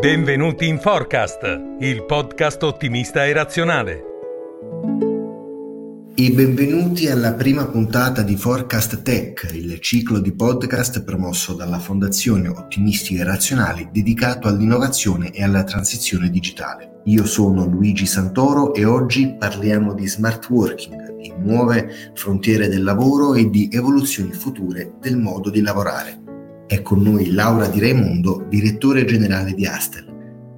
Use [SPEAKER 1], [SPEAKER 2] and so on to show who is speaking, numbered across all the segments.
[SPEAKER 1] Benvenuti in Forecast, il podcast ottimista e razionale.
[SPEAKER 2] E benvenuti alla prima puntata di Forecast Tech, il ciclo di podcast promosso dalla Fondazione Ottimisti e Razionali dedicato all'innovazione e alla transizione digitale. Io sono Luigi Santoro e oggi parliamo di smart working, di nuove frontiere del lavoro e di evoluzioni future del modo di lavorare. È con noi Laura Di Raimondo, direttore generale di Astel.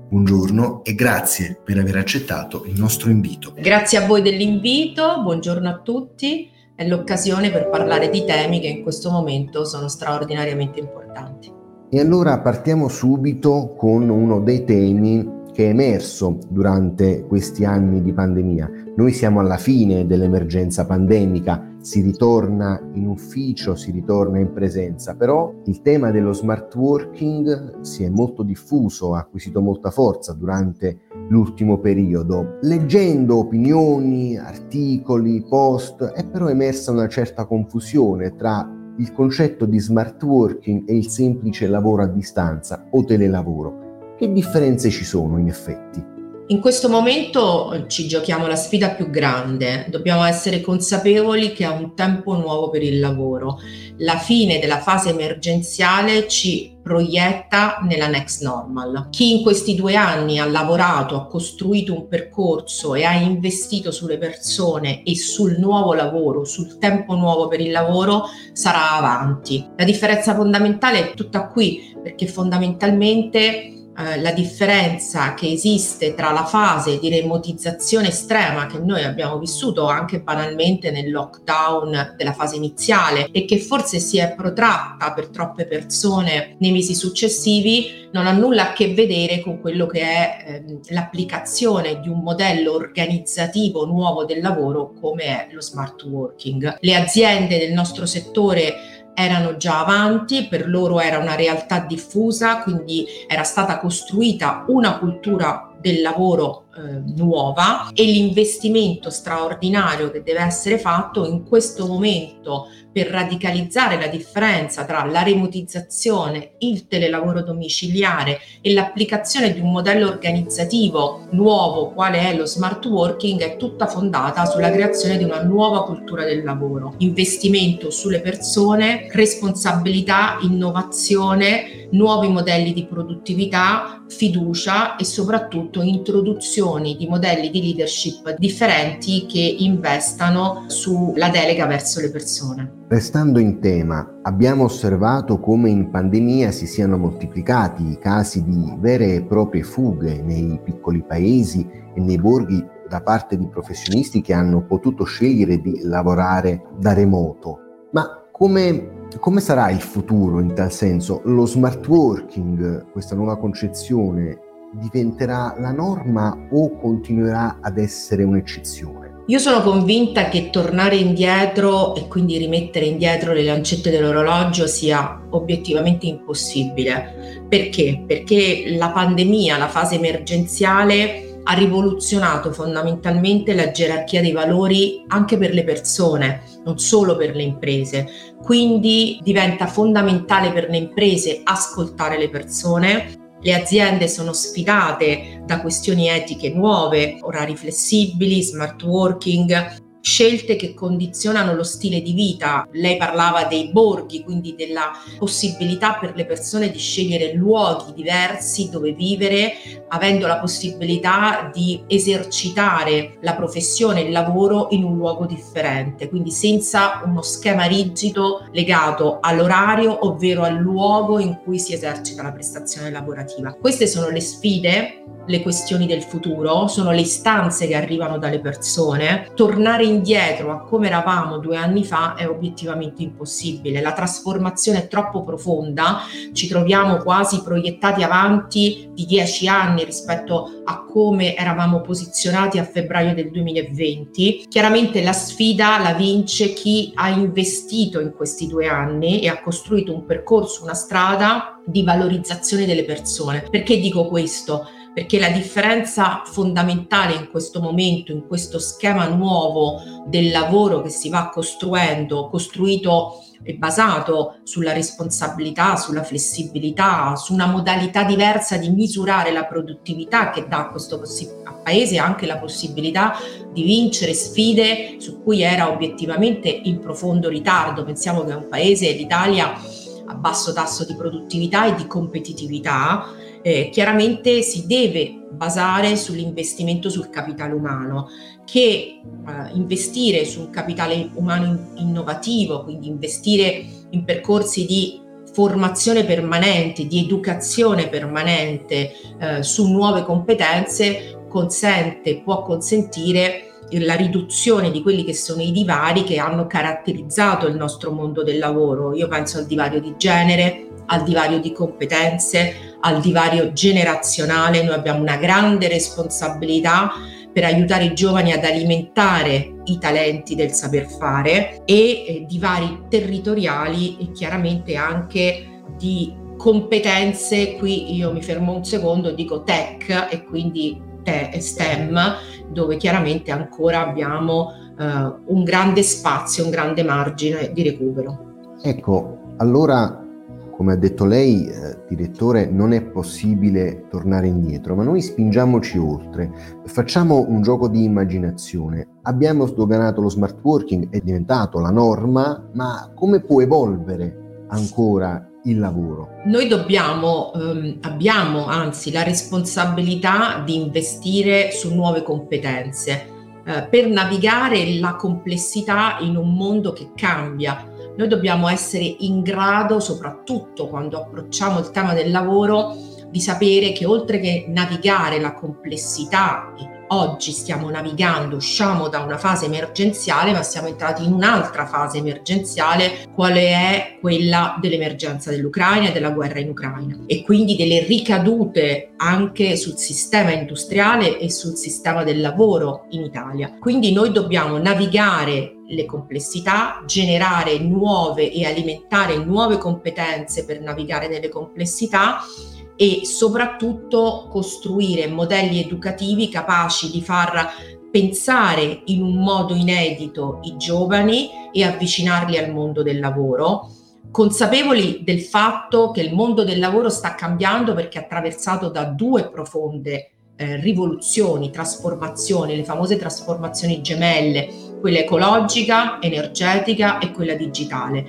[SPEAKER 2] Buongiorno e grazie per aver accettato il nostro invito.
[SPEAKER 3] Grazie a voi dell'invito, buongiorno a tutti. È l'occasione per parlare di temi che in questo momento sono straordinariamente importanti.
[SPEAKER 2] E allora partiamo subito con uno dei temi che è emerso durante questi anni di pandemia. Noi siamo alla fine dell'emergenza pandemica, si ritorna in ufficio, si ritorna in presenza, però il tema dello smart working si è molto diffuso, ha acquisito molta forza durante l'ultimo periodo. Leggendo opinioni, articoli, post, è però emersa una certa confusione tra il concetto di smart working e il semplice lavoro a distanza o telelavoro. Che differenze ci sono in effetti?
[SPEAKER 3] In questo momento ci giochiamo la sfida più grande, dobbiamo essere consapevoli che è un tempo nuovo per il lavoro. La fine della fase emergenziale ci proietta nella next normal. Chi in questi due anni ha lavorato, ha costruito un percorso e ha investito sulle persone e sul nuovo lavoro, sul tempo nuovo per il lavoro, sarà avanti. La differenza fondamentale è tutta qui, perché fondamentalmente eh, la differenza che esiste tra la fase di remotizzazione estrema che noi abbiamo vissuto anche banalmente nel lockdown della fase iniziale e che forse si è protratta per troppe persone nei mesi successivi non ha nulla a che vedere con quello che è ehm, l'applicazione di un modello organizzativo nuovo del lavoro come è lo smart working. Le aziende del nostro settore erano già avanti, per loro era una realtà diffusa, quindi era stata costruita una cultura del lavoro eh, nuova e l'investimento straordinario che deve essere fatto in questo momento per radicalizzare la differenza tra la remotizzazione, il telelavoro domiciliare e l'applicazione di un modello organizzativo nuovo quale è lo smart working è tutta fondata sulla creazione di una nuova cultura del lavoro, investimento sulle persone, responsabilità, innovazione, nuovi modelli di produttività, fiducia e soprattutto introduzioni di modelli di leadership differenti che investano sulla delega verso le persone.
[SPEAKER 2] Restando in tema, abbiamo osservato come in pandemia si siano moltiplicati i casi di vere e proprie fughe nei piccoli paesi e nei borghi da parte di professionisti che hanno potuto scegliere di lavorare da remoto. Ma come, come sarà il futuro in tal senso? Lo smart working, questa nuova concezione, diventerà la norma o continuerà ad essere un'eccezione?
[SPEAKER 3] Io sono convinta che tornare indietro e quindi rimettere indietro le lancette dell'orologio sia obiettivamente impossibile. Perché? Perché la pandemia, la fase emergenziale ha rivoluzionato fondamentalmente la gerarchia dei valori anche per le persone, non solo per le imprese. Quindi diventa fondamentale per le imprese ascoltare le persone, le aziende sono sfidate da questioni etiche nuove, orari flessibili, smart working, scelte che condizionano lo stile di vita. Lei parlava dei borghi, quindi della possibilità per le persone di scegliere luoghi diversi dove vivere, avendo la possibilità di esercitare la professione, il lavoro in un luogo differente, quindi senza uno schema rigido legato all'orario, ovvero al luogo in cui si esercita la prestazione lavorativa. Queste sono le sfide le questioni del futuro, sono le istanze che arrivano dalle persone. Tornare indietro a come eravamo due anni fa è obiettivamente impossibile. La trasformazione è troppo profonda, ci troviamo quasi proiettati avanti di dieci anni rispetto a come eravamo posizionati a febbraio del 2020. Chiaramente la sfida la vince chi ha investito in questi due anni e ha costruito un percorso, una strada di valorizzazione delle persone. Perché dico questo? Perché la differenza fondamentale in questo momento, in questo schema nuovo del lavoro che si va costruendo, costruito è basato sulla responsabilità, sulla flessibilità, su una modalità diversa di misurare la produttività che dà a questo possi- a paese anche la possibilità di vincere sfide su cui era obiettivamente in profondo ritardo. Pensiamo che è un paese, l'Italia, a basso tasso di produttività e di competitività, eh, chiaramente si deve basare sull'investimento sul capitale umano, che eh, investire su un capitale umano innovativo, quindi investire in percorsi di formazione permanente, di educazione permanente eh, su nuove competenze consente, può consentire la riduzione di quelli che sono i divari che hanno caratterizzato il nostro mondo del lavoro. Io penso al divario di genere, al divario di competenze, al divario generazionale. Noi abbiamo una grande responsabilità per aiutare i giovani ad alimentare i talenti del saper fare e eh, divari territoriali e chiaramente anche di competenze. Qui io mi fermo un secondo, dico tech e quindi STEM, dove chiaramente ancora abbiamo eh, un grande spazio, un grande margine di recupero.
[SPEAKER 2] Ecco, allora, come ha detto lei, eh, direttore, non è possibile tornare indietro, ma noi spingiamoci oltre, facciamo un gioco di immaginazione. Abbiamo sdoganato lo smart working, è diventato la norma, ma come può evolvere ancora il lavoro?
[SPEAKER 3] Noi dobbiamo, ehm, abbiamo anzi la responsabilità di investire su nuove competenze eh, per navigare la complessità in un mondo che cambia. Noi dobbiamo essere in grado, soprattutto quando approcciamo il tema del lavoro, di sapere che oltre che navigare la complessità oggi stiamo navigando, usciamo da una fase emergenziale, ma siamo entrati in un'altra fase emergenziale, quale è quella dell'emergenza dell'Ucraina e della guerra in Ucraina e quindi delle ricadute anche sul sistema industriale e sul sistema del lavoro in Italia. Quindi noi dobbiamo navigare le complessità, generare nuove e alimentare nuove competenze per navigare nelle complessità e soprattutto costruire modelli educativi capaci di far pensare in un modo inedito i giovani e avvicinarli al mondo del lavoro, consapevoli del fatto che il mondo del lavoro sta cambiando perché è attraversato da due profonde eh, rivoluzioni, trasformazioni, le famose trasformazioni gemelle, quella ecologica, energetica e quella digitale.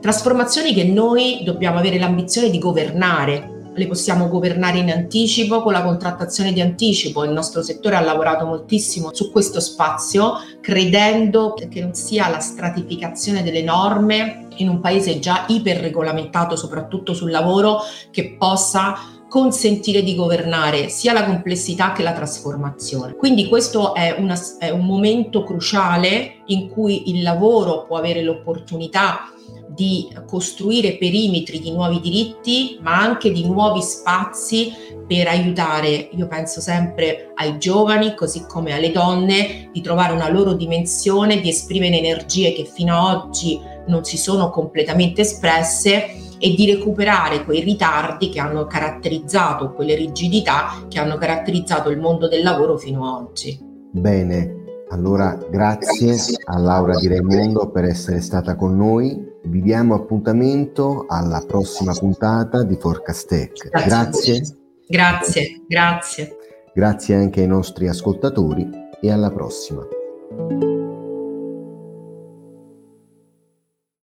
[SPEAKER 3] Trasformazioni che noi dobbiamo avere l'ambizione di governare le possiamo governare in anticipo con la contrattazione di anticipo. Il nostro settore ha lavorato moltissimo su questo spazio, credendo che non sia la stratificazione delle norme in un paese già iperregolamentato, soprattutto sul lavoro, che possa consentire di governare sia la complessità che la trasformazione. Quindi questo è, una, è un momento cruciale in cui il lavoro può avere l'opportunità di costruire perimetri di nuovi diritti, ma anche di nuovi spazi per aiutare, io penso sempre ai giovani, così come alle donne, di trovare una loro dimensione, di esprimere energie che fino ad oggi non si sono completamente espresse e di recuperare quei ritardi che hanno caratterizzato, quelle rigidità che hanno caratterizzato il mondo del lavoro fino ad oggi.
[SPEAKER 2] Bene, allora grazie a Laura Di Raimondo per essere stata con noi vi diamo appuntamento alla prossima puntata di Forecast Tech.
[SPEAKER 3] Grazie. Grazie, grazie.
[SPEAKER 2] Grazie anche ai nostri ascoltatori e alla prossima.